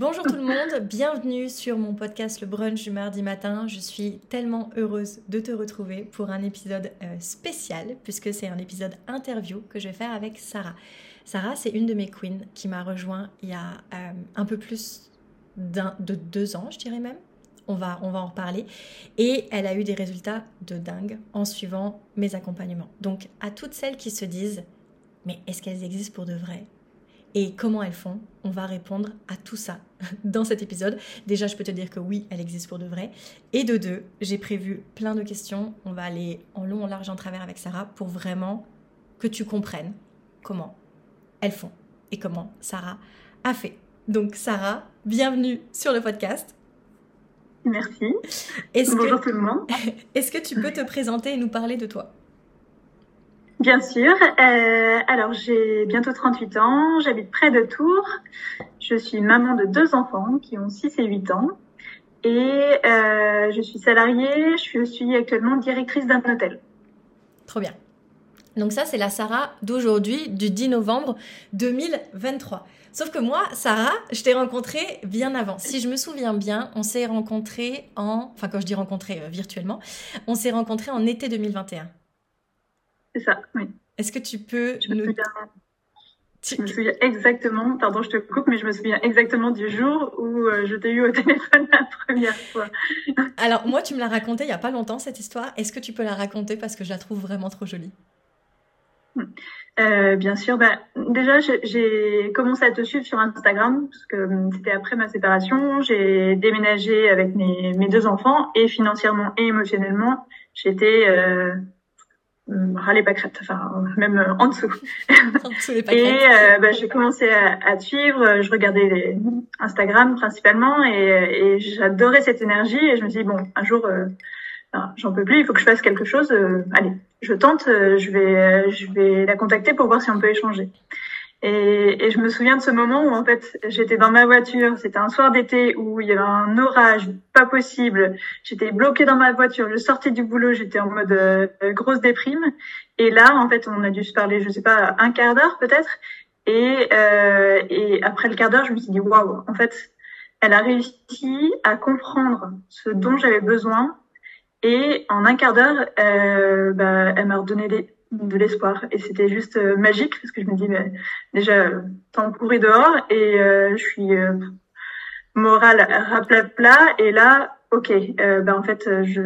Bonjour tout le monde, bienvenue sur mon podcast Le Brunch du mardi matin. Je suis tellement heureuse de te retrouver pour un épisode euh, spécial, puisque c'est un épisode interview que je vais faire avec Sarah. Sarah, c'est une de mes queens qui m'a rejoint il y a euh, un peu plus de deux ans, je dirais même. On va, on va en reparler. Et elle a eu des résultats de dingue en suivant mes accompagnements. Donc à toutes celles qui se disent, mais est-ce qu'elles existent pour de vrai? Et comment elles font, on va répondre à tout ça dans cet épisode. Déjà, je peux te dire que oui, elle existe pour de vrai. Et de deux, j'ai prévu plein de questions. On va aller en long, en large, en travers avec Sarah pour vraiment que tu comprennes comment elles font et comment Sarah a fait. Donc Sarah, bienvenue sur le podcast. Merci. Bonjour tout le monde. Est-ce que tu peux te présenter et nous parler de toi? Bien sûr. Euh, alors, j'ai bientôt 38 ans, j'habite près de Tours. Je suis maman de deux enfants qui ont 6 et 8 ans. Et euh, je suis salariée, je suis actuellement directrice d'un hôtel. Trop bien. Donc ça, c'est la Sarah d'aujourd'hui, du 10 novembre 2023. Sauf que moi, Sarah, je t'ai rencontrée bien avant. Si je me souviens bien, on s'est rencontrés en... Enfin, quand je dis rencontrés euh, virtuellement, on s'est rencontrés en été 2021. C'est ça, oui. Est-ce que tu peux je nous... Je me souviens exactement, pardon, je te coupe, mais je me souviens exactement du jour où euh, je t'ai eu au téléphone la première fois. Alors, moi, tu me l'as raconté il n'y a pas longtemps, cette histoire. Est-ce que tu peux la raconter parce que je la trouve vraiment trop jolie? Euh, bien sûr. Bah, déjà, j'ai commencé à te suivre sur Instagram parce que hum, c'était après ma séparation. J'ai déménagé avec mes, mes, deux enfants et financièrement et émotionnellement, j'étais euh, râler pâquerette, enfin même euh, en dessous. et euh, bah, j'ai commencé à, à, te suivre, je regardais les Instagram principalement et, et j'adorais cette énergie et je me dis bon un jour euh, j'en peux plus, il faut que je fasse quelque chose. Euh, allez, je tente, je vais je vais la contacter pour voir si on peut échanger. Et, et, je me souviens de ce moment où en fait j'étais dans ma voiture, c'était un soir d'été où il y avait un orage pas possible, j'étais bloquée dans ma voiture, je sortais du boulot, j'étais en mode euh, grosse déprime. Et là en fait on a dû se parler, je sais pas, un quart d'heure peut-être. Et, euh, et après le quart d'heure je me suis dit waouh, en fait elle a réussi à comprendre ce dont j'avais besoin. Et en un quart d'heure, euh, bah, elle m'a redonné les, de l'espoir. Et c'était juste euh, magique parce que je me dis mais déjà temps pourri dehors et euh, je suis euh, morale plat et là ok ben en fait je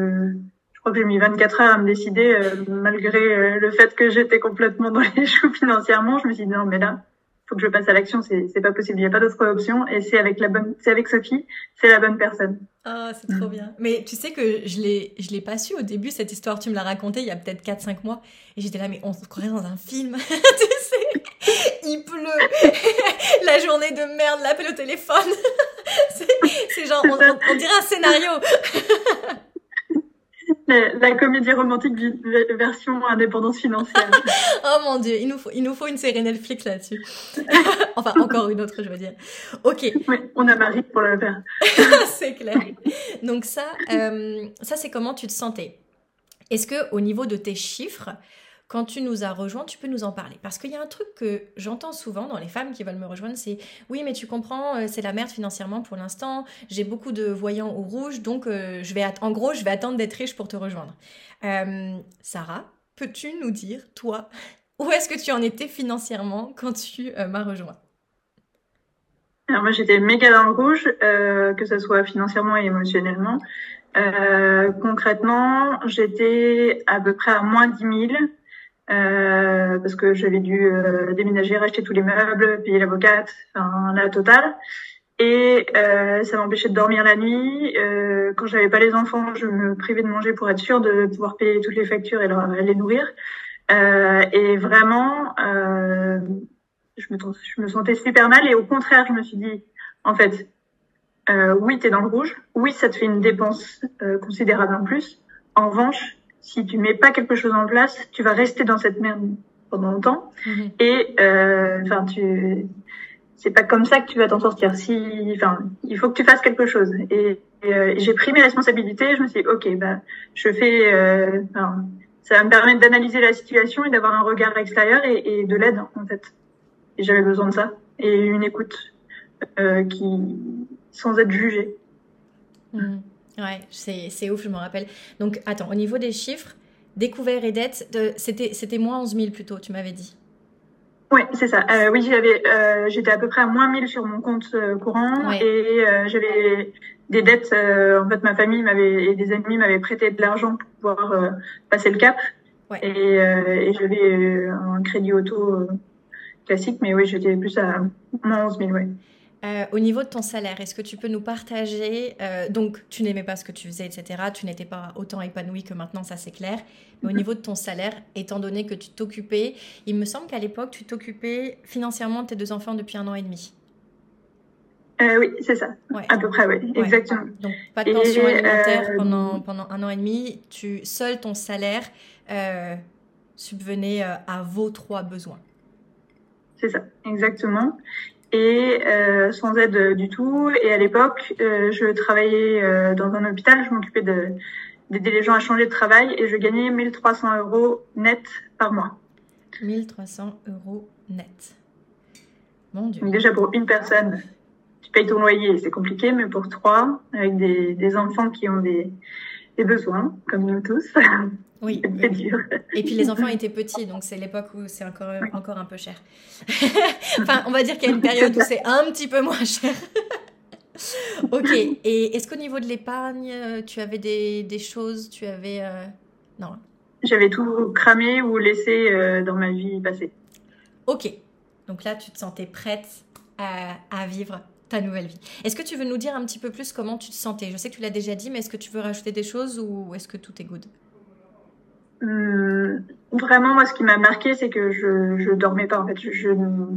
je crois que j'ai mis 24 heures à me décider malgré le fait que j'étais complètement dans les choux financièrement je me suis dit non mais là faut que je passe à l'action, c'est, pas possible, il n'y a pas d'autre option, et c'est avec la bonne, c'est avec Sophie, c'est la bonne personne. Ah, c'est trop bien. Mais tu sais que je l'ai, je l'ai pas su au début, cette histoire, tu me l'as racontée il y a peut-être 4-5 mois, et j'étais là, mais on se croirait dans un film, tu sais, il pleut, la journée de merde, l'appel au téléphone, c'est, genre, on, on dirait un scénario. la, comédie romantique version indépendance financière. oh mon dieu, il nous faut, il nous faut une série Netflix là-dessus. enfin, encore une autre, je veux dire. Ok. Oui, on a Marie pour le faire. c'est clair. Donc ça, euh, ça c'est comment tu te sentais? Est-ce que au niveau de tes chiffres, quand tu nous as rejoints, tu peux nous en parler. Parce qu'il y a un truc que j'entends souvent dans les femmes qui veulent me rejoindre, c'est oui, mais tu comprends, euh, c'est la merde financièrement pour l'instant, j'ai beaucoup de voyants au rouge, donc euh, je vais en gros, je vais attendre d'être riche pour te rejoindre. Euh, Sarah, peux-tu nous dire, toi, où est-ce que tu en étais financièrement quand tu m'as rejoint? Alors moi j'étais méga dans le rouge, que ce soit financièrement et émotionnellement. concrètement, j'étais à peu près à moins 10 000 euh, parce que j'avais dû euh, déménager, racheter tous les meubles, payer l'avocate, enfin la totale. Et euh, ça m'empêchait de dormir la nuit. Euh, quand j'avais pas les enfants, je me privais de manger pour être sûre de pouvoir payer toutes les factures et leur, les nourrir. Euh, et vraiment, je me, je me sentais super mal. Et au contraire, je me suis dit, en fait, oui, t'es dans le rouge. Oui, ça te fait une dépense considérable en plus. En revanche, si tu mets pas quelque chose en place, tu vas rester dans cette merde pendant longtemps. Mhm. Et euh, enfin, tu, c'est pas comme ça que tu vas t'en sortir. Si, enfin, il faut que tu fasses quelque chose. Et, euh, j'ai pris mes responsabilités. Je me suis dit, ok, bah, je fais. Euh, ça va me permettre d'analyser la situation et d'avoir un regard extérieur et, et de l'aide en fait. Et j'avais besoin de ça et une écoute euh, qui sans être jugée. Mmh. Ouais, c'est ouf, je me rappelle. Donc, attends, au niveau des chiffres, découvert et dette, c'était moins 11 000 plutôt, tu m'avais dit. Oui, c'est ça. Euh, oui, j'avais, euh, j'étais à peu près à moins 1000 sur mon compte euh, courant et j'avais des dettes. en fait, ma famille m'avait et des amis m'avaient prêté de l'argent pour pouvoir passer le cap. Et, et j'avais un crédit auto classique, mais oui, j'étais plus à moins 11 000, ouais. Euh, au niveau de ton salaire, est-ce que tu peux nous partager euh, Donc, tu n'aimais pas ce que tu faisais, etc. Tu n'étais pas autant épanoui que maintenant, ça c'est clair. Mais au mhm. niveau de ton salaire, étant donné que tu t'occupais, il me semble qu'à l'époque, tu t'occupais financièrement de tes deux enfants depuis un an et demi. Euh, oui, c'est ça. À peu près, oui, exactement. Donc, pas de pension alimentaire pendant, pendant un an et demi. Tu, seul ton salaire subvenait à vos trois besoins. C'est ça, exactement et euh, sans aide du tout. Et à l'époque, euh, je travaillais euh, dans un hôpital, je m'occupais d'aider les gens à changer de travail et je gagnais 1300 euros net par mois. 1300 euros net. Mon Dieu. Donc déjà pour une personne, tu payes ton loyer, c'est compliqué, mais pour trois, avec des, des enfants qui ont des, des besoins, comme nous tous, Oui. Et puis les enfants étaient petits, donc c'est l'époque où c'est encore, encore un peu cher. enfin, on va dire qu'il y a une période où c'est un petit peu moins cher. ok. Et est-ce qu'au niveau de l'épargne, euh, tu avais des, des, choses, tu avais... Euh, non. J'avais tout cramé ou laissé euh, dans ma vie passée. Ok. Donc là, tu te sentais prête à, à vivre ta nouvelle vie. Est-ce que tu veux nous dire un petit peu plus comment tu te sentais? Je sais que tu l'as déjà dit, mais est-ce que tu veux rajouter des choses ou est-ce que tout est good? Vraiment, moi, ce qui m'a marqué, c'est que je, je dormais pas. En fait, je,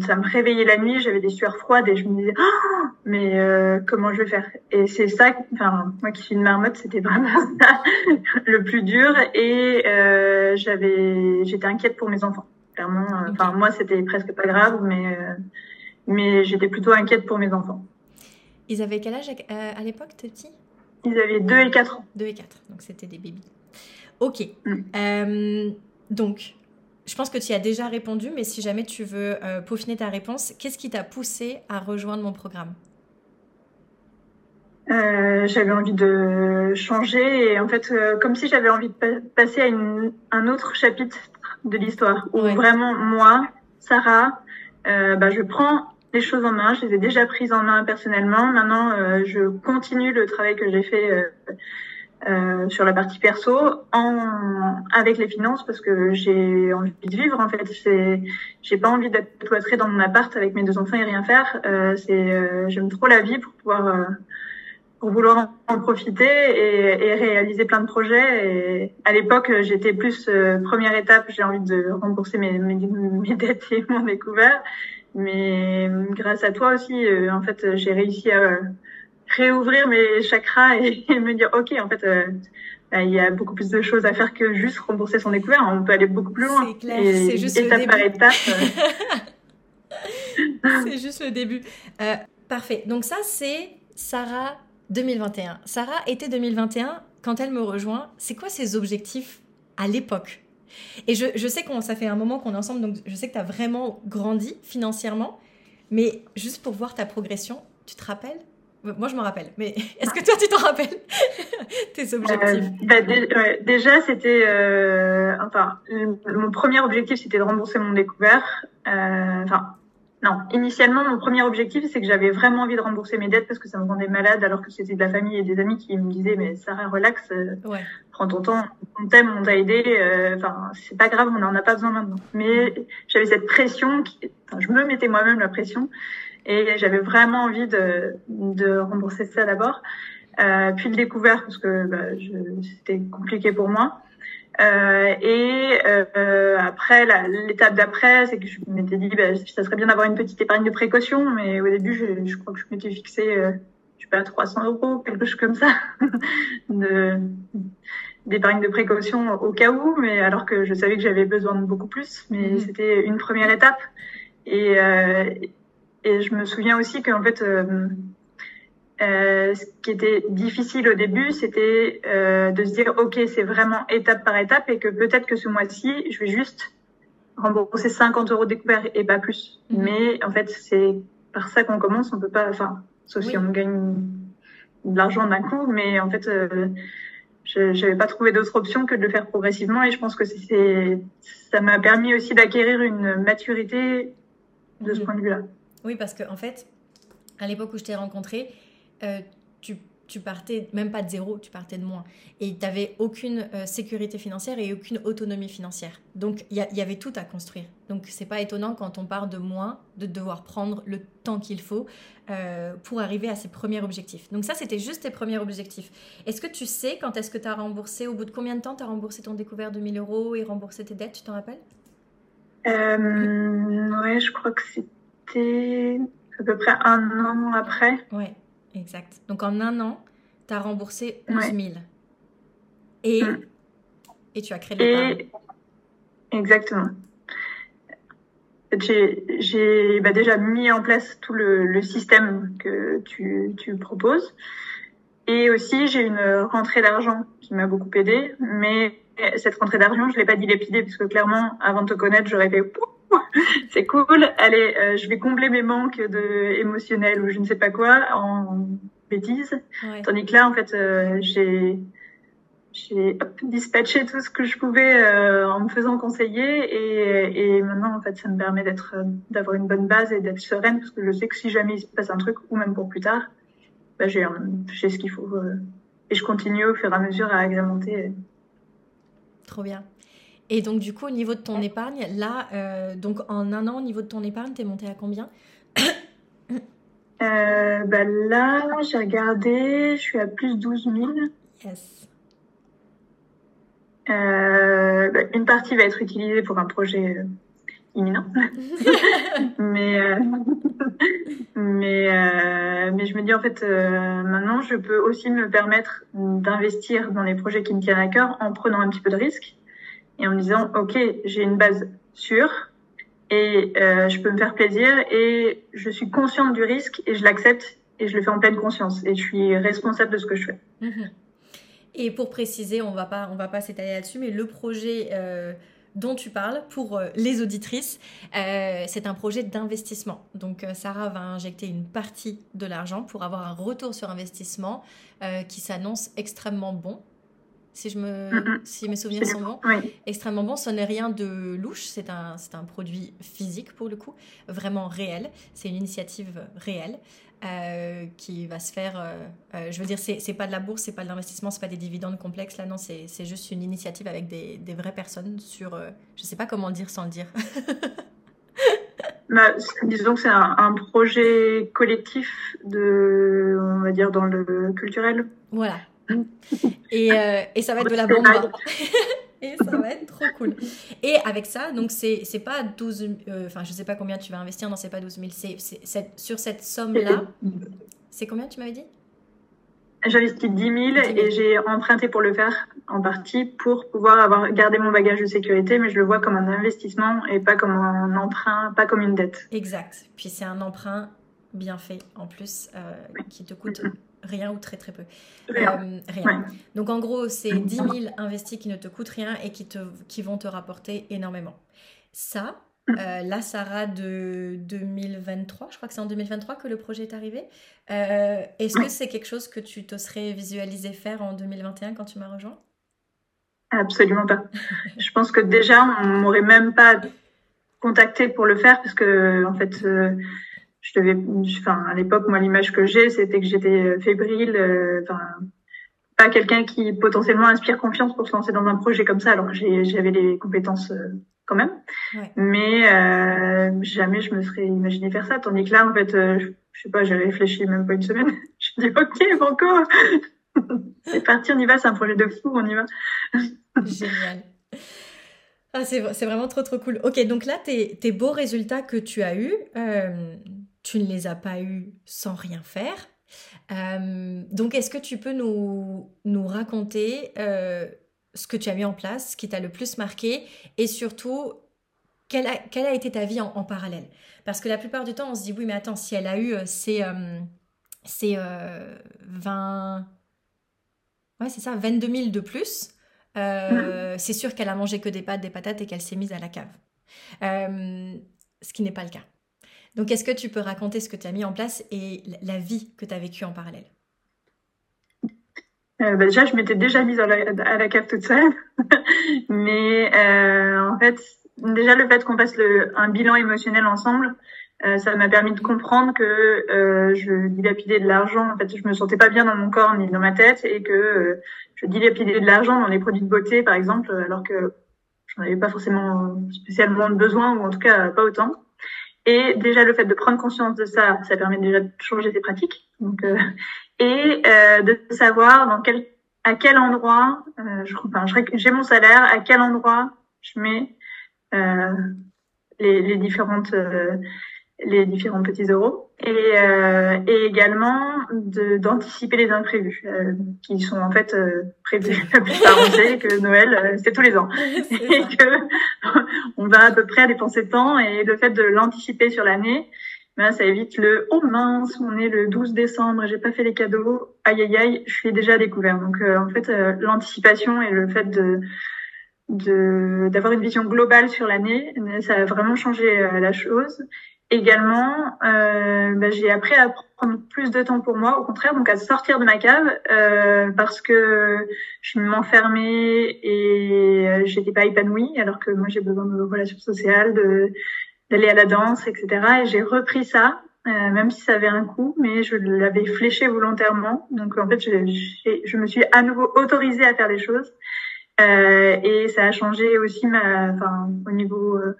ça me réveillait la nuit, j'avais des sueurs froides et je me disais, ah, mais euh, comment je vais faire? Et c'est ça, enfin, moi qui suis une marmotte, c'était vraiment ça le plus dur. Et euh, j'avais, j'étais inquiète pour mes enfants. Clairement, euh, enfin, moi, c'était presque pas grave, mais euh, mais j'étais plutôt inquiète pour mes enfants. Ils avaient quel âge à, à l'époque, tes petits? Ils avaient 2 et 4 ans. 2 et 4, donc c'était des bébés. Ok. Mm. Euh, donc, je pense que tu y as déjà répondu, mais si jamais tu veux euh, peaufiner ta réponse, qu'est-ce qui t'a poussé à rejoindre mon programme? Euh, J'avais envie de changer et en fait, comme si j'avais envie de passer à un autre chapitre de l'histoire où vraiment moi, Sarah, bah, je prends les choses en main. Je les ai déjà prises en main personnellement. Maintenant, je continue le travail que j'ai fait euh, sur la partie perso en avec les finances parce que j'ai envie de vivre en fait. C'est j'ai pas envie d'être cloîtrée dans mon appart avec mes deux enfants et rien faire. Euh, c'est euh, j'aime trop la vie pour pouvoir euh, pour vouloir en profiter et, et, réaliser plein de projets. Et à l'époque j'étais plus première étape j'ai envie de rembourser mes, mes, mes dettes et mon découvert. Mais grâce à toi aussi en fait j'ai réussi à réouvrir mes chakras et, me dire ok en fait euh, bah, il y a beaucoup plus de choses à faire que juste rembourser son découvert. On peut aller beaucoup plus loin. C'est clair. C'est juste étape le début. par étape c'est juste le début. Euh, parfait. Donc ça c'est Sarah 2021 Sarah était 2021 quand elle me rejoint c'est quoi ses objectifs à l'époque? Et je, je sais qu'on ça fait un moment qu'on est ensemble donc je sais que tu as vraiment grandi financièrement mais juste pour voir ta progression tu te rappelles? Moi, je me rappelle, mais est-ce que toi, tu t'en rappelles Tes objectifs euh, bah, Déjà, c'était. Euh, enfin, mon premier objectif, c'était de rembourser mon découvert. Euh, enfin, non. Initialement, mon premier objectif, c'est que j'avais vraiment envie de rembourser mes dettes parce que ça me rendait malade, alors que c'était de la famille et des amis qui me disaient Mais Sarah, relax, ouais. prends ton temps, on t'aime, on t'a aidé. Enfin, c'est pas grave, on n'en a pas besoin maintenant. Mais j'avais cette pression, qui, enfin, je me mettais moi-même la pression et j'avais vraiment envie de, de rembourser ça d'abord. Euh, puis le découvert parce que bah, c'était compliqué pour moi. Euh, et euh, après, l'étape d'après, c'est que je m'étais dit, bah, ça serait bien d'avoir une petite épargne de précaution, mais au début, je, je crois que je m'étais fixé, euh, je sais pas, 300 euros, quelque chose comme ça, de d'épargne de précaution au cas où, mais alors que je savais que j'avais besoin de beaucoup plus, mais mmh. c'était une première étape. Et, et je me souviens aussi qu'en fait, euh, euh, ce qui était difficile au début, c'était euh, de se dire, ok, c'est vraiment étape par étape et que peut-être que ce mois-ci, je vais juste rembourser 50 euros découvert et pas plus. Mhm. Mais en fait, c'est par ça qu'on commence. On peut pas, enfin, sauf si on gagne de l'argent d'un coup, mais en fait, euh, je n'avais pas trouvé d'autre option que de le faire progressivement et je pense que c'est ça m'a permis aussi d'acquérir une maturité de ce mhm. point de vue-là. Oui, parce qu'en en fait, à l'époque où je t'ai rencontré, euh, tu partais même pas de zéro, tu partais de moins. Et tu n'avais aucune euh, sécurité financière et aucune autonomie financière. Donc il y, avait tout à construire. Donc c'est pas étonnant quand on part de moins de devoir prendre le temps qu'il faut euh, pour arriver à ses premiers objectifs. Donc ça c'était juste tes premiers objectifs. Est-ce que tu sais quand est-ce que tu as remboursé, au bout de combien de temps tu as remboursé ton découvert de 1000 euros et remboursé tes dettes, tu t'en rappelles? Ouais, je crois que c'était à peu près un an après. Ouais. Exact. Donc en un an, tu as remboursé 11 000. Et, mm. et tu as créé l'épargne. Exactement. J'ai bah déjà mis en place tout le, le système que tu, tu, proposes. Et aussi, j'ai une rentrée d'argent qui m'a beaucoup aidé. Mais cette rentrée d'argent, je ne l'ai pas dilapidée, parce que clairement, avant de te connaître, j'aurais fait c'est cool. Allez, euh, je vais combler mes manques de émotionnels ou je ne sais pas quoi en bêtises. Tandis que là, en fait, euh, j'ai j'ai dispatché tout ce que je pouvais euh, en me faisant conseiller et, et maintenant en fait ça me permet d'être d'avoir une bonne base et d'être sereine parce que je sais que si jamais il se passe un truc ou même pour plus tard bah, j'ai j'ai ce qu'il faut et je continue au fur et à mesure à agrémenter trop bien et donc, du coup, au niveau de ton épargne, là, euh, donc en un an, au niveau de ton épargne, t'es monté à combien euh, bah Là, j'ai regardé, je suis à plus 12 000. Yes. Euh, bah, une partie va être utilisée pour un projet imminent. mais, mais, mais je me dis, en fait, maintenant, je peux aussi me permettre d'investir dans les projets qui me tiennent à cœur en prenant un petit peu de risque et en me disant ok j'ai une base sûre et euh, je peux me faire plaisir et je suis consciente du risque et je l'accepte et je le fais en pleine conscience et je suis responsable de ce que je fais. Mhm. Et pour préciser, on va pas on va pas s'étaler là-dessus, mais le projet euh, dont tu parles pour euh, les auditrices, c'est un projet d'investissement. Donc Sarah va injecter une partie de l'argent pour avoir un retour sur investissement qui s'annonce extrêmement bon si, je me, si mes souvenirs sont bons. Extrêmement bon. Ce n'est rien de louche. C'est un, un produit physique pour le coup, vraiment réel. C'est une initiative réelle. Euh, qui va se faire. Euh, euh, je veux dire, c'est pas de la bourse, c'est pas de l'investissement, c'est pas des dividendes complexes. Là, non, c'est juste une initiative avec des, des vraies personnes sur. je sais pas comment dire sans le dire. bah, disons que c'est un, un, projet collectif de, on va dire, dans le culturel. Voilà, et, euh, et, ça va être de la bombe. et ça va être trop cool. Et avec ça, donc c'est pas 12 euh, enfin je sais pas combien tu vas investir, non c'est pas 12 000, c'est sur cette somme-là, c'est combien tu m'avais dit? J'investis 10 000, 10 000 et j'ai emprunté pour le faire en partie pour pouvoir avoir gardé mon bagage de sécurité, mais je le vois comme un investissement et pas comme un emprunt, pas comme une dette. Exact. Puis c'est un emprunt bien fait en plus euh, qui te coûte rien ou très très peu. Rien. Euh, Donc en gros, c'est 10 000 investis qui ne te coûtent rien et qui, te, qui vont te rapporter énormément. Ça, euh, la Sarah de 2023, je crois que c'est en 2023 que le projet est arrivé. Euh, est-ce que c'est quelque chose que tu te serais visualisé faire en 2021 quand tu m'as rejoint? Absolument pas. je pense que déjà, on m'aurait même pas contacté pour le faire parce que, en fait, je devais, enfin, à l'époque, moi, l'image que j'ai, c'était que j'étais fébrile, euh, pas quelqu'un qui potentiellement inspire confiance pour se lancer dans un projet comme ça, alors que j'avais les compétences euh, quand même. Mais euh, jamais je me serais imaginé faire ça. Tandis que là, en fait, je, sais pas, j'ai réfléchi même pas une semaine. je dis ok, banco, c'est parti, on y va. C'est un projet de fou, on y va. Génial. Ah, c'est vraiment trop trop cool. Ok, donc là, tes, tes beaux résultats que tu as eus, tu ne les as pas eus sans rien faire. Euh, donc, est-ce que tu peux nous, nous raconter euh, ce que tu as mis en place, ce qui t'a le plus marqué et surtout, quelle a, quelle a été ta vie en, parallèle? Parce que la plupart du temps, on se dit, oui, mais attends, si elle a eu ces, ces 20... Ouais, c'est ça, 22 000 de plus, euh, c'est sûr qu'elle a mangé que des pâtes, des patates et qu'elle s'est mise à la cave. ce qui n'est pas le cas. Donc, est-ce que tu peux raconter ce que tu as mis en place et la vie que tu as vécue en parallèle? Euh, bah déjà, je m'étais déjà mise à la, cave toute seule. Mais euh, en fait, déjà le fait qu'on fasse un bilan émotionnel ensemble, euh, ça m'a permis de comprendre que je dilapidais de l'argent. En fait, je me sentais pas bien dans mon corps ni dans ma tête et que je dilapidais de l'argent dans les produits de beauté, par exemple, alors que j'en avais pas forcément spécialement besoin ou en tout cas pas autant. Et déjà le fait de prendre conscience de ça, ça permet déjà de changer ses pratiques. Donc, euh, et euh, de savoir dans quel à quel endroit, euh, je, enfin, j'ai mon salaire, à quel endroit je mets les, les différentes les différents petits euros et, euh, et également d'anticiper les imprévus euh, qui sont en fait euh, prévus la plupart on sait que Noël euh, c'est tous les ans. Et que on va à peu près dépenser tant et le fait de l'anticiper sur l'année ben, ça évite le oh mince on est le 12 décembre j'ai pas fait les cadeaux. Aïe aïe aïe je suis déjà découvert donc en fait l'anticipation et le fait de de d'avoir une vision globale sur l'année ça a vraiment changé la chose Également, euh, bah, j'ai appris à prendre plus de temps pour moi, au contraire, donc à sortir de ma cave euh, parce que je m'enfermais et euh, j'étais pas épanouie, alors que moi j'ai besoin de relations sociales, de d'aller à la danse, etc. Et j'ai repris ça, euh, même si ça avait un coût, mais je l'avais fléché volontairement. Donc en fait, je, je me suis à nouveau autorisée à faire des choses euh, et ça a changé aussi ma, enfin au niveau euh,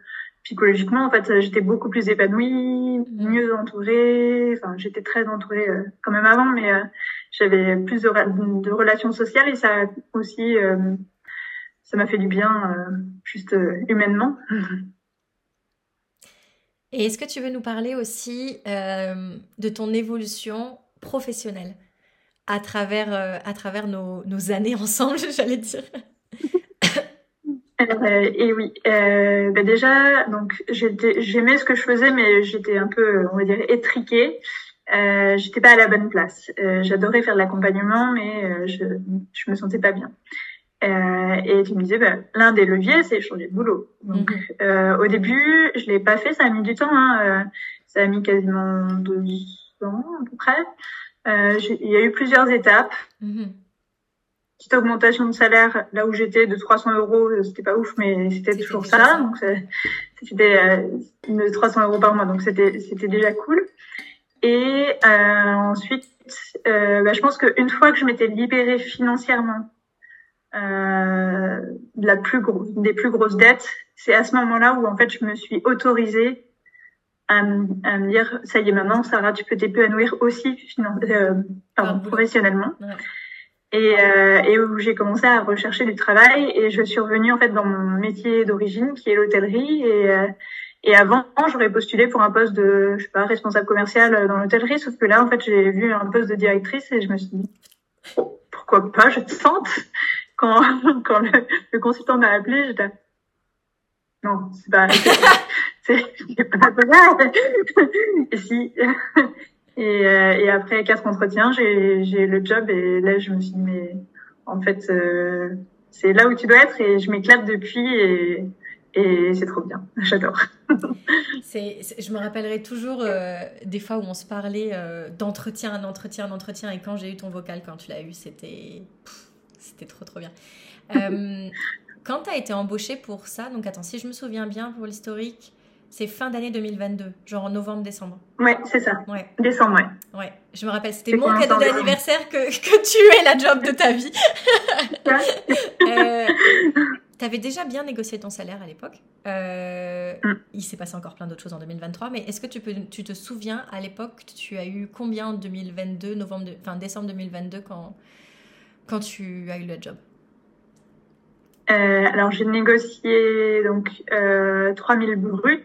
psychologiquement, en fait, j'étais beaucoup plus épanouie, mhm. mieux entourée. Enfin, j'étais très entourée euh, quand même avant, mais euh, j'avais plus de, de, relations sociales et ça aussi, euh, ça m'a fait du bien, juste humainement. Et est-ce que tu veux nous parler aussi de ton évolution professionnelle à travers, à travers nos, nos années ensemble, j'allais dire? Euh, et oui, euh, bah déjà, donc j'aimais ce que je faisais, mais j'étais un peu, on va dire, étriquée. Euh, j'étais pas à la bonne place. Euh, J'adorais faire de l'accompagnement, mais euh, je je me sentais pas bien. Euh, et tu me disais, bah, l'un des leviers, c'est changer de boulot. Donc, mhm. au début, je l'ai pas fait, ça a mis du temps. Hein, ça a mis quasiment deux ans à peu près. il y a eu plusieurs étapes. Mhm petite augmentation de salaire là où j'étais de 300 euros, c'était pas ouf, mais c'était toujours ça. Donc c'était euh, 300 euros par mois, donc c'était c'était déjà cool. Et euh, ensuite, euh, bah, je pense qu'une fois que je m'étais libérée financièrement euh, de la plus gros, des plus grosses dettes, c'est à ce moment-là où en fait je me suis autorisée à, à, me dire ça y est maintenant Sarah tu peux t'épanouir aussi euh, pardon, professionnellement ouais et, euh, et où j'ai commencé à rechercher du travail et je suis revenue en fait dans mon métier d'origine qui est l'hôtellerie. Et euh, et avant j'aurais postulé pour un poste de je sais pas responsable commercial dans l'hôtellerie. Sauf que là en fait j'ai vu un poste de directrice et je me suis dit pourquoi pas je te sente. Quand quand le, consultant m'a appelé j'étais non c'est pas c'est pas et si et, euh, et après quatre entretiens, j'ai le job et là je me suis dit mais en fait euh, c'est là où tu dois être et je m'éclate depuis et, et c'est trop bien, j'adore. je me rappellerai toujours euh, des fois où on se parlait d'entretien, d'entretien, d'entretien et quand j'ai eu ton vocal, quand tu l'as eu, c'était c'était trop trop bien. quand tu as été embauchée pour ça, donc attends, si je me souviens bien pour l'historique, c'est fin d'année 2022, genre en novembre-décembre. Ouais, c'est ça. Ouais. Décembre, ouais. Ouais, je me rappelle, c'était mon cadeau d'anniversaire que, que tu es la job de ta vie. euh, tu avais déjà bien négocié ton salaire à l'époque. Euh, mm. Il s'est passé encore plein d'autres choses en 2023, mais est-ce que tu, peux, tu te souviens à l'époque, tu as eu combien en 2022, novembre, enfin décembre 2022 quand, quand tu as eu le job? Euh, alors j'ai négocié donc euh, 3000 bruts,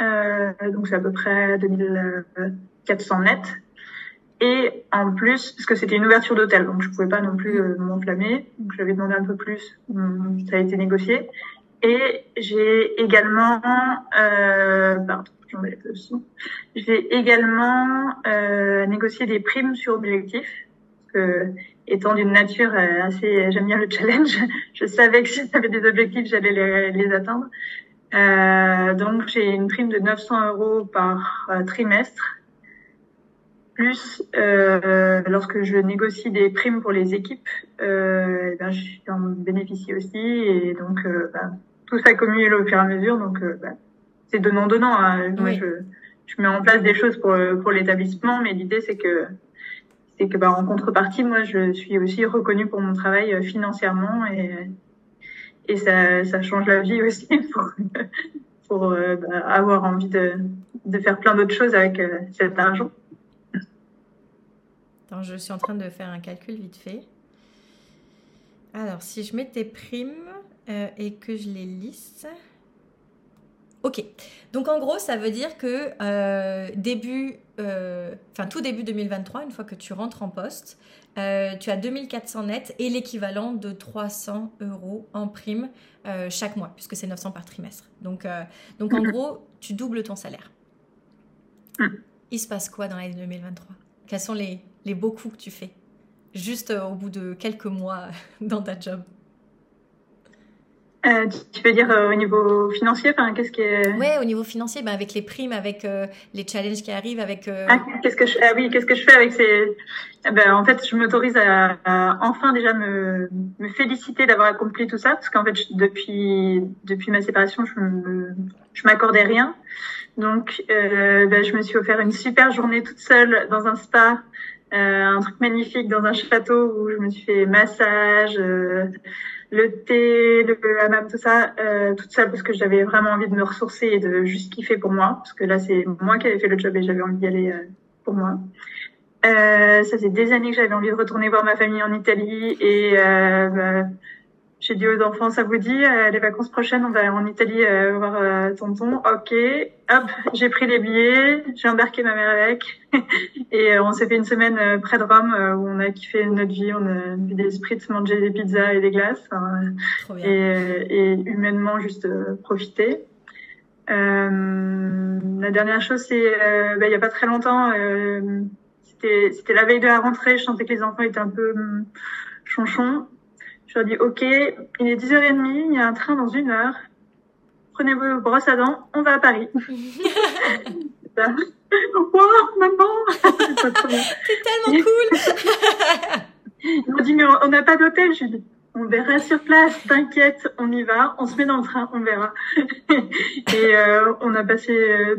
euh, donc c'est à peu près 2400 net. Et en plus, parce que c'était une ouverture d'hôtel, donc je pouvais pas non plus euh, m'enflammer, donc j'avais demandé un peu plus, ça a été négocié. Et j'ai également, euh, pardon, j'ai également euh, négocié des primes sur objectif, parce que étant d'une nature euh, assez, j'aime bien le challenge, je savais que si j'avais des objectifs, j'allais les, les, atteindre. Euh, donc j'ai une prime de 900 euros par euh, trimestre. Plus euh, lorsque je négocie des primes pour les équipes, euh, eh ben, je en bénéficie aussi et donc ben, tout s'accumule au fur et à mesure. Donc ben, c'est donnant donnant. Hein. Moi je, je mets en place des choses pour pour l'établissement, mais l'idée c'est que c'est que bah, en contrepartie, moi, je suis aussi reconnue pour mon travail financièrement et et ça, change la vie aussi pour, euh, bah, avoir envie de, faire plein d'autres choses avec euh, cet argent. Je suis en train de faire un calcul vite fait. Alors, si je mets tes primes euh, et que je les lisse. Ok. Donc en gros, ça veut dire que début, enfin tout début 2023, une fois que tu rentres en poste, euh, tu as 2400 nets et l'équivalent de 300 euros en prime euh, chaque mois, puisque c'est 900 par trimestre. Donc, euh, donc en gros, tu doubles ton salaire. Il se passe quoi dans l'année 2023 Quels sont les, les beaux coups que tu fais juste au bout de quelques mois dans ta job? Euh, tu veux dire euh, au niveau financier, enfin, qu'est-ce qui est... Ouais, au niveau financier, ben, avec les primes, avec euh, les challenges qui arrivent, avec. Ah, qu'est-ce que je, ah oui, qu'est-ce que je fais avec ces eh Ben, en fait, je m'autorise à, enfin déjà me, me féliciter d'avoir accompli tout ça, parce qu'en fait, depuis depuis ma séparation, je me, je m'accordais rien, donc ben, je me suis offert une super journée toute seule dans un spa. un truc magnifique dans un château où je me suis fait massage, le thé, le hammam, tout ça, euh, tout ça parce que j'avais vraiment envie de me ressourcer et de juste kiffer pour moi, parce que là c'est moi qui avais fait le job et j'avais envie d'y aller euh, pour moi. Euh, ça fait des années que j'avais envie de retourner voir ma famille en Italie et bah, j'ai dit aux enfants, ça vous dit, euh, les vacances prochaines, on va en Italie euh, voir euh, tonton. Ok, hop, j'ai pris les billets, j'ai embarqué ma mère avec, et on s'est fait une semaine près de Rome où on a kiffé notre vie, on a vu des spritz, mangé des pizzas et des glaces, et, et, humainement juste profiter. la dernière chose, c'est bah, il y a pas très longtemps, c'était c'était la veille de la rentrée, je sentais que les enfants étaient un peu hum, chonchons je leur dis, OK, il est 10h30, il y a un train dans une heure. Prenez vos brosses à dents, on va à Paris. wow, maman C'est tellement cool Ils m'ont dit, mais on n'a pas d'hôtel. Je dis, on verra sur place, t'inquiète, on y va, on se met dans le train, on verra. et euh, on a passé euh,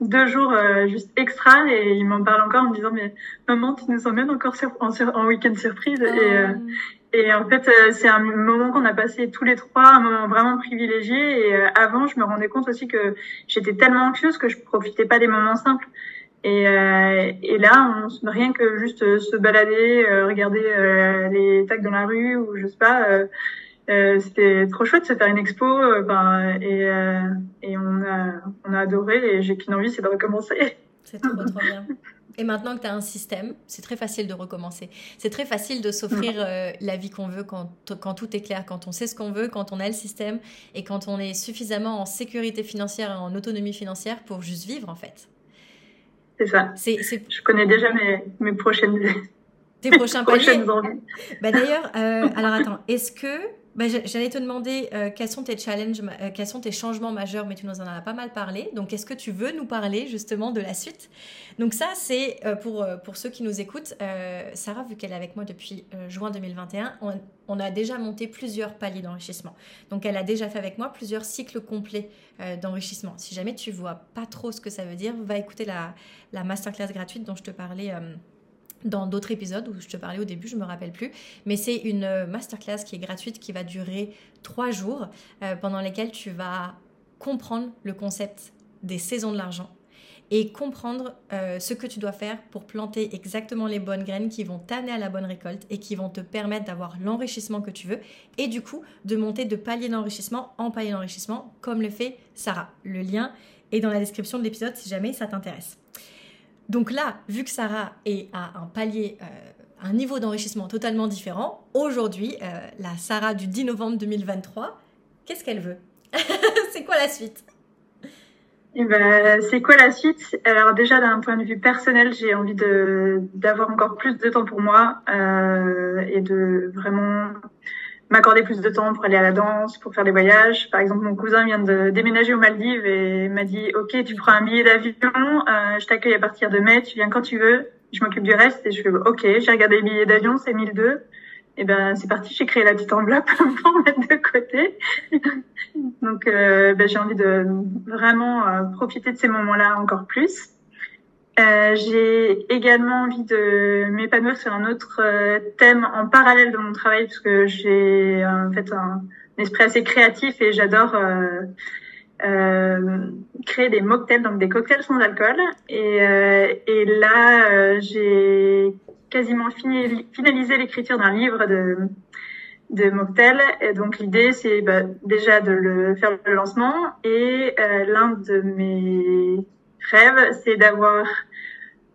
deux jours euh, juste extra et il m'en parle encore en me disant mais maman tu nous emmènes encore sur, en, en week-end surprise et, euh, oh. Et en fait, euh, c'est un moment qu'on a passé tous les trois, un moment vraiment privilégié. Et euh, avant, je me rendais compte aussi que j'étais tellement anxieuse que je profitais pas des moments simples. Et, euh, et là, on, rien que juste se balader, regarder les tags dans la rue ou je sais pas, c'était trop chouette de se faire une expo. Ben, et, et on a on a adoré. Et j'ai qu'une envie, c'est de recommencer. C'est trop trop bien. Et maintenant que tu as un système, c'est très facile de recommencer. C'est très facile de s'offrir euh, la vie qu'on veut quand, quand tout est clair, quand on sait ce qu'on veut, quand on a le système et quand on est suffisamment en sécurité financière et en autonomie financière pour juste vivre en fait. C'est ça. Je connais déjà mes, mes prochaines tes prochains paliers. Bah d'ailleurs, euh, alors attends, est-ce que bah, J'allais te demander euh, quels sont tes challenges, euh, quels sont tes changements majeurs, mais tu nous en as pas mal parlé. Donc, est-ce que tu veux nous parler justement de la suite? Donc, ça, c'est euh, pour, pour ceux qui nous écoutent. Sarah, vu qu'elle est avec moi depuis juin 2021, on, a déjà monté plusieurs paliers d'enrichissement. Donc, elle a déjà fait avec moi plusieurs cycles complets d'enrichissement. Si jamais tu vois pas trop ce que ça veut dire, va écouter la masterclass gratuite dont je te parlais dans d'autres épisodes où je te parlais au début, je me rappelle plus. Mais c'est une euh, masterclass qui est gratuite, qui va durer trois jours, euh, pendant lesquels tu vas comprendre le concept des saisons de l'argent et comprendre euh, ce que tu dois faire pour planter exactement les bonnes graines qui vont t'amener à la bonne récolte et qui vont te permettre d'avoir l'enrichissement que tu veux et du coup de monter de palier d'enrichissement en palier d'enrichissement comme le fait Sarah. Le lien est dans la description de l'épisode si jamais ça t'intéresse. Donc là, vu que Sarah est à un palier, euh, un niveau d'enrichissement totalement différent, aujourd'hui, euh, la Sarah du 10 novembre 2023, qu'est-ce qu'elle veut C'est quoi la suite eh ben, c'est quoi la suite? Alors déjà d'un point de vue personnel, j'ai envie d'avoir encore plus de temps pour moi euh, et de vraiment m'accorder plus de temps pour aller à la danse, pour faire des voyages. Par exemple, mon cousin vient de déménager aux Maldives et m'a dit OK, tu prends un billet d'avion, euh, je t'accueille à partir de mai, tu viens quand tu veux, je m'occupe du reste et je fais OK, j'ai regardé les billets d'avion, c'est 1002. Et ben c'est parti, j'ai créé la petite enveloppe pour mettre de côté. Donc euh, ben, j'ai envie de vraiment euh, profiter de ces moments-là encore plus. Euh, j'ai également envie de m'épanouir sur un autre euh, thème en parallèle de mon travail parce que j'ai en fait un, esprit assez créatif et j'adore euh, euh créer des mocktails, donc des cocktails sans alcool. Et, et là, j'ai quasiment finalisé l'écriture d'un livre de de donc l'idée, c'est bah, déjà de le faire le lancement. Et l'un de mes rêve, c'est d'avoir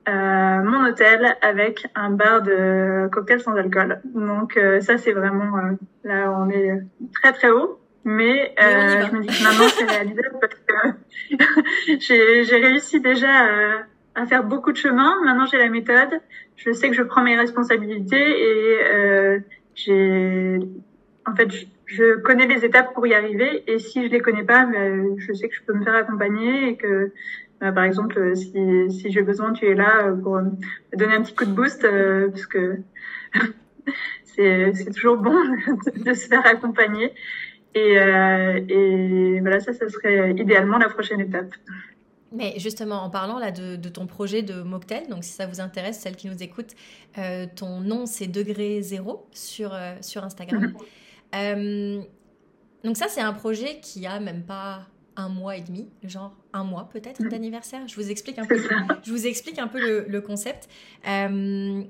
euh, mon hôtel avec un bar de cocktails sans alcool. Donc euh, ça, c'est vraiment euh, là, on est très très haut. Mais euh, je me dis que maintenant c'est réalisable parce que j'ai réussi déjà à, faire beaucoup de chemin. Maintenant j'ai la méthode. Je sais que je prends mes responsabilités et j'ai en fait je, connais les étapes pour y arriver. Et si je les connais pas, ben, je sais que je peux me faire accompagner et que par exemple, euh, si, si j'ai besoin, tu es là euh, pour me donner un petit coup de boost, parce que c'est toujours bon de, se faire accompagner. Et, et voilà, ça, ça serait idéalement la prochaine étape. Mais justement, en parlant là de, de, ton projet de mocktail, donc si ça vous intéresse, celles qui nous écoutent, euh, ton nom c'est degré zéro sur, sur Instagram. Mhm. donc ça, c'est un projet qui a même pas un mois et demi, genre un mois peut-être mm. d'anniversaire. Je vous explique un peu, je vous explique un peu le, concept. Euh,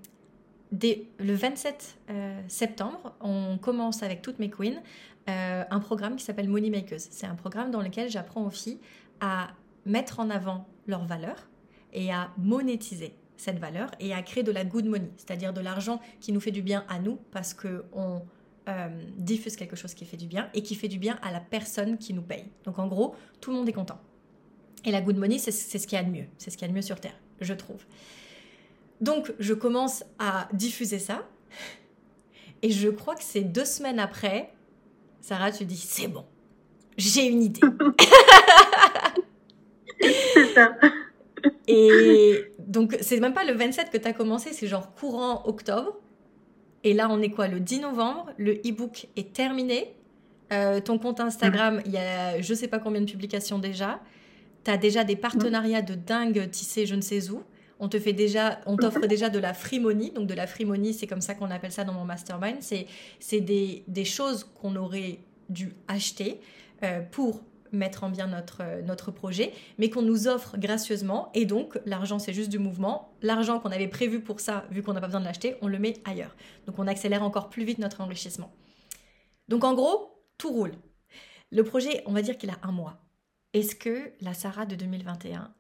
dès le 27 euh, septembre, on commence avec toutes mes queens euh, un programme qui s'appelle Money Makers. C'est un programme dans lequel j'apprends aux filles à mettre en avant leurs valeurs et à monétiser cette valeur et à créer de la good money, c'est-à-dire de l'argent qui nous fait du bien à nous parce que on euh, diffuse quelque chose qui fait du bien et qui fait du bien à la personne qui nous paye. Donc en gros, tout le monde est content. Et la good money, c'est ce qu'il y a de mieux. C'est ce qu'il y a de mieux sur Terre, je trouve. Donc je commence à diffuser ça. Et je crois que c'est deux semaines après, Sarah, tu dis, c'est bon, j'ai une idée. c'est ça. Et donc, c'est même pas le 27 que tu as commencé, c'est genre courant octobre. Et là, on est quoi Le 10 novembre, le e-book est terminé. Euh, ton compte Instagram, il y a je sais pas combien de publications déjà. Tu as déjà des partenariats de dingue tissés je ne sais où. On te fait déjà, on t'offre déjà de la free money. Donc de la free money, c'est comme ça qu'on appelle ça dans mon mastermind. C'est des, des choses qu'on aurait dû acheter euh, pour mettre en bien notre, euh, notre projet, mais qu'on nous offre gracieusement. Et donc, l'argent, c'est juste du mouvement. L'argent qu'on avait prévu pour ça, vu qu'on n'a pas besoin de l'acheter, on le met ailleurs. Donc, on accélère encore plus vite notre enrichissement. Donc, en gros, tout roule. Le projet, on va dire qu'il a un mois. Est-ce que la Sarah de 2021,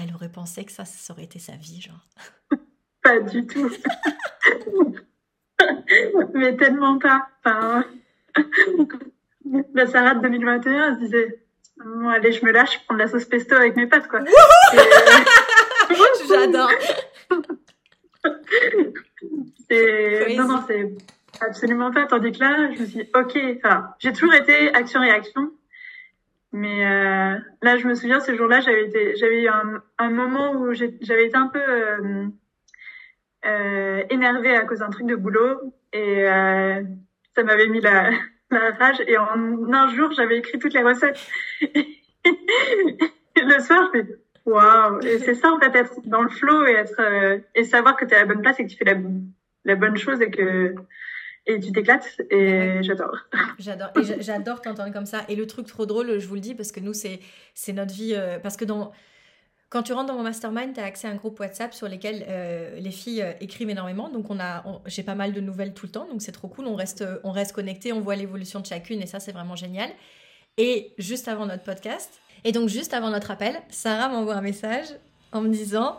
elle aurait pensé que ça, ça aurait été sa vie, genre? Pas du tout. mais tellement pas. Enfin la Sarah de 2021, elle se disait bon, allez, je me lâche, je prends de la sauce pesto avec mes pâtes, quoi. Euh, J'adore. non, non, c'est absolument pas. Tandis que là, je me suis dit, ok, enfin, j'ai toujours été action-réaction. Mais euh, là, je me souviens, ce jour-là, j'avais été, j'avais eu un, un, moment où j'avais été un peu euh, euh, énervée à cause d'un truc de boulot et euh, ça m'avait mis la, la rage. Et en un jour, j'avais écrit toutes les recettes. et le soir, je fais waouh. Et c'est ça en fait, être dans le flow et être euh, et savoir que tu es à la bonne place et que tu fais la, la bonne chose et que et tu t'éclates et j'adore. J'adore et j'adore t'entendre comme ça. Et le truc trop drôle, je vous le dis parce que nous c'est c'est notre vie euh, parce que dans quand tu rentres dans mon mastermind, tu as accès à un groupe WhatsApp sur lequel euh, les filles euh, écrivent énormément. Donc, on a, j'ai pas mal de nouvelles tout le temps. Donc, c'est trop cool. On reste, on reste connecté, on voit l'évolution de chacune et ça, c'est vraiment génial. Et juste avant notre podcast, et donc juste avant notre appel, Sarah m'envoie un message en me disant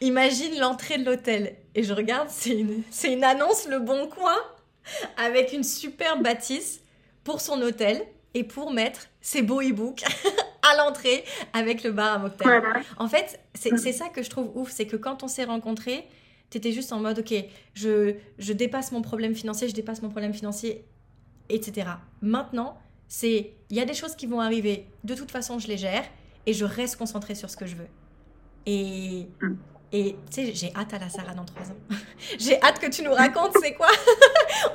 Imagine l'entrée de l'hôtel. Et je regarde, c'est une, c'est une annonce Le Bon Coin avec une super bâtisse pour son hôtel et pour mettre ses beaux e-books à l'entrée avec le bar à mocktail. En fait, c'est ça que je trouve ouf, c'est que quand on s'est rencontrés, tu étais juste en mode, ok, je, je dépasse mon problème financier, je dépasse mon problème financier etc. Maintenant, c'est il y a des choses qui vont arriver, de toute façon, je les gère et je reste concentrée sur ce que je veux. Et, mm. et tu sais, j'ai hâte à la Sarah dans trois ans. j'ai hâte que tu nous racontes c'est quoi?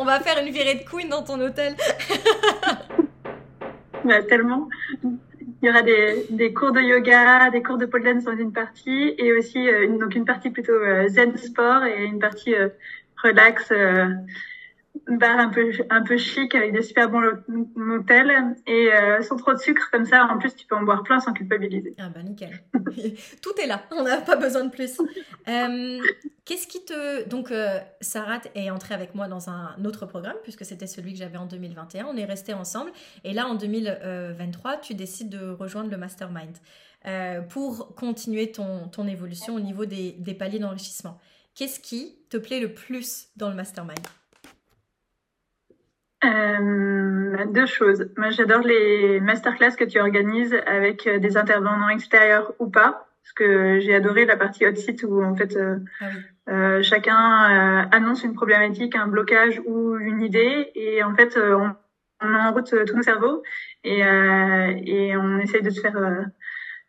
On va faire une virée de queen dans ton hôtel. bah, tellement. Il y aura des, des, cours de yoga, des cours de pole dance dans une partie et aussi euh, une, donc une partie plutôt euh, zen sport et une partie euh, relax bar un peu un peu chic avec des super bons motels et euh, sans trop de sucre comme ça en plus tu peux en boire plein sans culpabiliser. Ah bah nickel. Tout est là, on n'a pas besoin de plus. Euh, qu'est-ce qui te donc euh, Sarah est entrée avec moi dans un autre programme puisque c'était celui que j'avais en 2021, on est restés ensemble et là en 2023 tu décides de rejoindre le mastermind pour continuer ton, ton évolution au niveau des, des paliers d'enrichissement. Qu'est-ce qui te plaît le plus dans le mastermind? Euh, deux choses. Moi, j'adore les masterclass que tu organises avec euh, des intervenants extérieurs ou pas, parce que j'ai adoré la partie hot site où en fait euh, ah euh chacun annonce une problématique, un blocage ou une idée, et en fait on, on met en route tous nos cerveaux et, et on essaye de se faire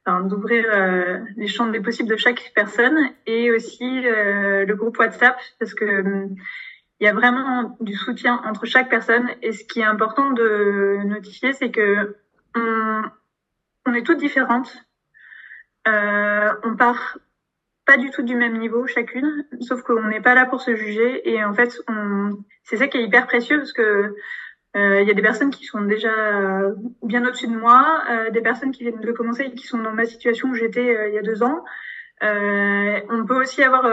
Enfin, d'ouvrir les champs des possibles de chaque personne et aussi le groupe WhatsApp parce que il y a vraiment du soutien entre chaque personne. Et ce qui est important de notifier, c'est que on, est toutes différentes. Euh, on part pas du tout du même niveau chacune, sauf qu'on n'est pas là pour se juger. Et en fait, c'est ça qui est hyper précieux parce que euh, il y a des personnes qui sont déjà bien au-dessus de moi, euh, des personnes qui viennent de commencer et qui sont dans ma situation où j'étais euh, il y a deux ans. Euh, on peut aussi avoir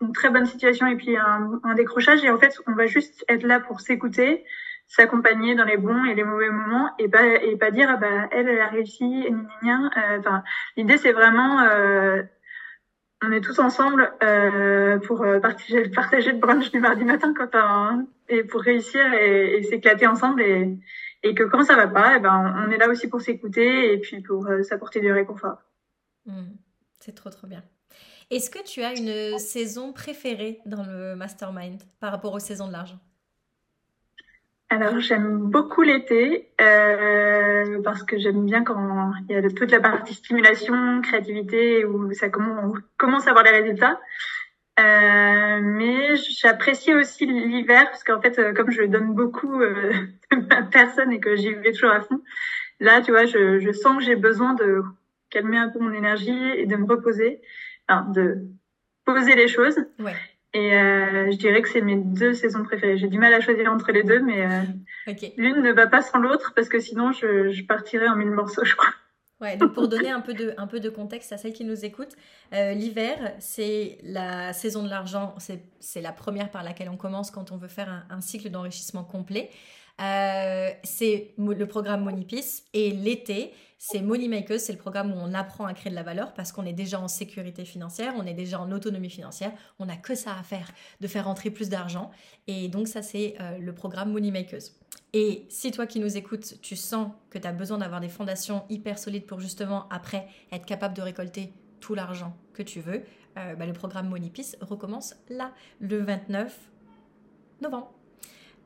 une très bonne situation et puis un, un, décrochage. Et en fait, on va juste être là pour s'écouter, s'accompagner dans les bons et les mauvais moments et pas et pas dire ah bah elle elle a réussi euh, Enfin, l'idée c'est vraiment euh, on est tous ensemble euh, pour euh, partager partager le brunch du mardi matin quand et pour réussir et, et s'éclater ensemble et et que quand ça va pas, et eh ben on est là aussi pour s'écouter et puis pour euh, s'apporter du réconfort. Mmh. C'est trop trop bien. Est-ce que tu as une saison préférée dans le mastermind par rapport aux saisons de l'argent? Alors j'aime beaucoup l'été euh, parce que j'aime bien quand il y a toute la partie stimulation, créativité où ça commence à avoir les résultats. Euh, mais j'apprécie aussi l'hiver parce qu'en fait euh, comme je donne beaucoup euh, de ma personne et que j'y vais toujours à fond, là tu vois je, je sens que j'ai besoin de calmer un peu mon énergie et de me reposer de poser les choses. Et euh, je dirais que c'est mes deux saisons préférées. J'ai du mal à choisir entre les deux, mais euh, l'une ne va pas sans l'autre parce que sinon je, je, partirais en mille morceaux, je crois. Ouais, donc pour donner un peu de, un peu de contexte à celles qui nous écoutent, euh, l'hiver, c'est la saison de l'argent, c'est la première par laquelle on commence quand on veut faire un, un cycle d'enrichissement complet. Euh, c'est le programme Moneypiece et l'été, c'est Money Makers, c'est le programme où on apprend à créer de la valeur parce qu'on est déjà en sécurité financière, on est déjà en autonomie financière, on n'a que ça à faire, de faire rentrer plus d'argent. Et donc ça, c'est euh, le programme Money Makers. Et si toi qui nous écoutes, tu sens que tu as besoin d'avoir des fondations hyper solides pour justement après être capable de récolter tout l'argent que tu veux, euh, bah, le programme Moneypiece recommence là, le 29 novembre.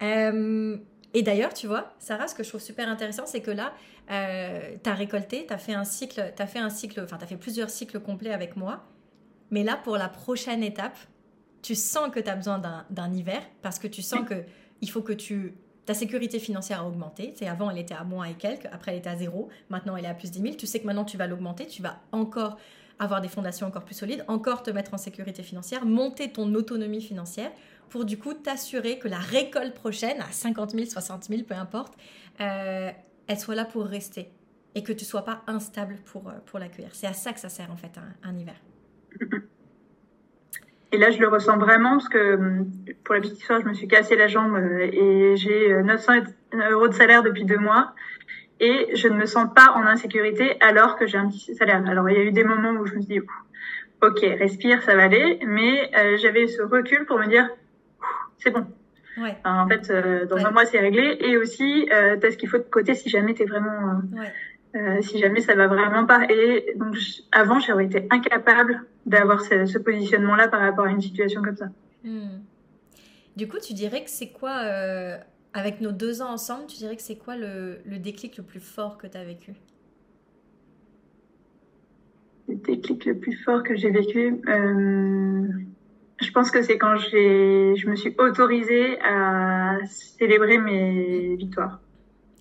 Euh, et d'ailleurs, tu vois, Sarah, ce que je trouve super intéressant, c'est que là, euh, tu as récolté, tu as fait un cycle, tu as fait un cycle, enfin, tu as fait plusieurs cycles complets avec moi. Mais là, pour la prochaine étape, tu sens que tu as besoin d'un hiver parce que tu sens que il faut que tu ta sécurité financière a augmenté. C'est avant, elle était à moins et quelques. Après, elle était à zéro. Maintenant, elle est à plus 10 000. Tu sais que maintenant, tu vas l'augmenter. Tu vas encore avoir des fondations encore plus solides, encore te mettre en sécurité financière, monter ton autonomie financière pour du coup t'assurer que la récolte prochaine, à 50 000, 60 000, peu importe, euh, elle soit là pour rester et que tu sois pas instable pour, euh, pour l'accueillir. C'est à ça que ça sert en fait un, hiver. Et là, je le ressens vraiment parce que hum, pour la petite histoire, je me suis cassé la jambe euh, et j'ai 900 euros de salaire depuis deux mois et je ne me sens pas en insécurité alors que j'ai un petit salaire. Alors, il y a eu des moments où je me suis dit, ok, respire, ça va aller, mais j'avais ce recul pour me dire, c'est bon. Ouais. en fait, euh, dans un mois, c'est réglé. Et aussi, euh, tu as ce qu'il faut de côté si jamais t'es vraiment, euh, euh, si jamais ça va vraiment pas. Et donc, avant, j'aurais été incapable d'avoir ce, ce positionnement-là par rapport à une situation comme ça. Hmm. Du coup, tu dirais que c'est quoi Avec nos deux ans ensemble, tu dirais que c'est quoi le, le, déclic le plus fort que tu as vécu? Le déclic le plus fort que j'ai vécu, je pense que c'est quand j'ai, je me suis autorisée à célébrer mes victoires.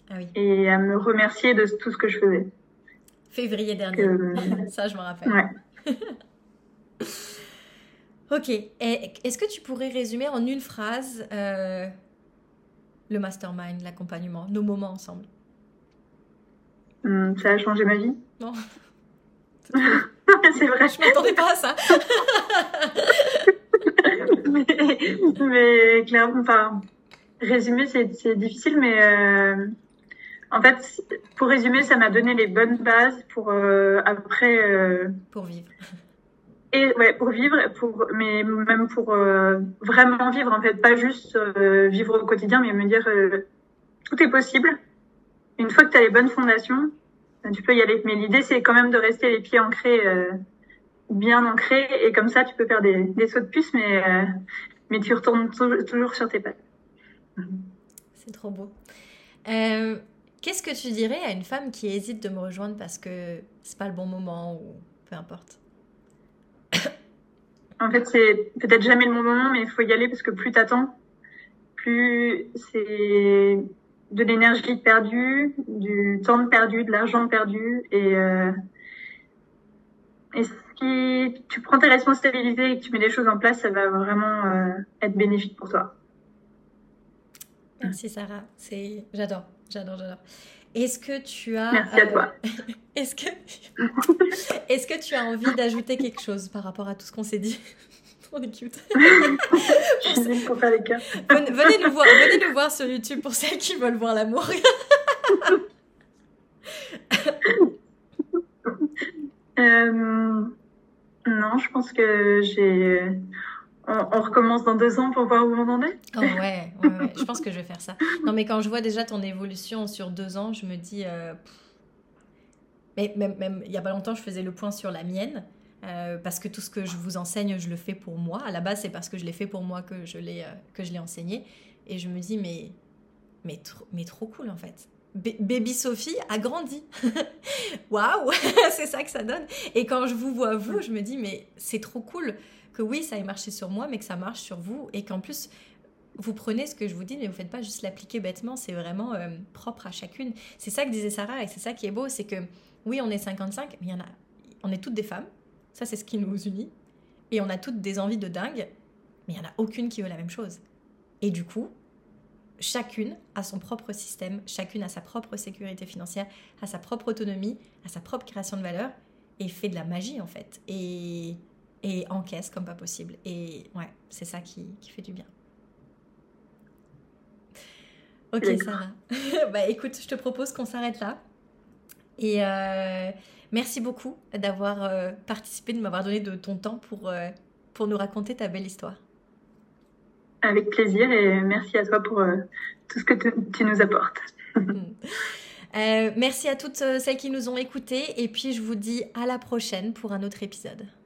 Ah oui. Et à me remercier de tout ce que je faisais. Février dernier. Ça, je me rappelle. Ouais. ok. Est-ce que tu pourrais résumer en une phrase euh, le mastermind, l'accompagnement, nos moments ensemble? Hmm, Ça a changé ma vie Non. c'est vrai. Je m'attendais pas à ça. Mais, clairement, enfin, résumer, c'est difficile, mais euh, en fait, pour résumer, ça m'a donné les bonnes bases pour euh, après. Euh, pour vivre. Et ouais, pour vivre, pour mais même pour vraiment vivre en fait, pas juste vivre au quotidien, mais me dire tout est possible. Une fois que tu as les bonnes fondations, ben, tu peux y aller. Mais l'idée, c'est quand même de rester les pieds ancrés bien ancré et comme ça tu peux faire des, des sauts de puce mais euh, mais tu retournes toujours sur tes pattes. C'est trop beau. Euh, qu'est-ce que tu dirais à une femme qui hésite de me rejoindre parce que c'est pas le bon moment ou peu importe? En fait, c'est peut-être jamais le bon moment, mais il faut y aller parce que plus t'attends, plus c'est de l'énergie perdue, du temps perdu, de l'argent perdu et euh, et si tu prends tes responsabilités et que tu mets les choses en place, ça va vraiment euh, être bénéfique pour toi. Merci Sarah, c'est j'adore, j'adore, j'adore. Est-ce que tu as Merci à toi. Euh, est-ce que est-ce que tu as envie d'ajouter quelque chose par rapport à tout ce qu'on s'est dit? On est cute. pour faire les cœurs. Venez nous voir, venez nous voir sur YouTube pour celles qui veulent voir l'amour. Euh, non, je pense que j'ai. On, recommence dans deux ans pour voir où on en est. Oh ouais, ouais, je pense que je vais faire ça. Non, mais quand je vois déjà ton évolution sur deux ans, je me dis. Euh, mais même, même il y a pas longtemps, je faisais le point sur la mienne. Euh, parce que tout ce que je vous enseigne, je le fais pour moi. À la base, c'est parce que je l'ai fait pour moi que je l'ai que je l'ai enseigné. Et je me dis, mais, mais, mais trop cool en fait. Baby Sophie a grandi. Waouh, c'est ça que ça donne. Et quand je vous vois vous, je me dis mais c'est trop cool que oui, ça ait marché sur moi, mais que ça marche sur vous et qu'en plus vous prenez ce que je vous dis, mais vous faites pas juste l'appliquer bêtement, c'est vraiment euh, propre à chacune. C'est ça que disait Sarah et c'est ça qui est beau, c'est que oui, on est 55, mais il y en a, on est toutes des femmes. Ça, c'est ce qui nous unit. Et on a toutes des envies de dingue, mais il y en a aucune qui veut la même chose. Et du coup, chacune a son propre système, chacune a sa propre sécurité financière, a sa propre autonomie, a sa propre création de valeur et fait de la magie en fait. Et, et encaisse comme pas possible. Et ouais, c'est ça qui, fait du bien. Ok Sarah. bah écoute, je te propose qu'on s'arrête là. Et euh, merci beaucoup d'avoir euh, participé, de m'avoir donné de ton temps pour, euh, pour nous raconter ta belle histoire. Avec plaisir et merci à toi pour euh, tout ce que tu nous apportes. Euh, merci à toutes euh, celles qui nous ont écoutés et puis je vous dis à la prochaine pour un autre épisode.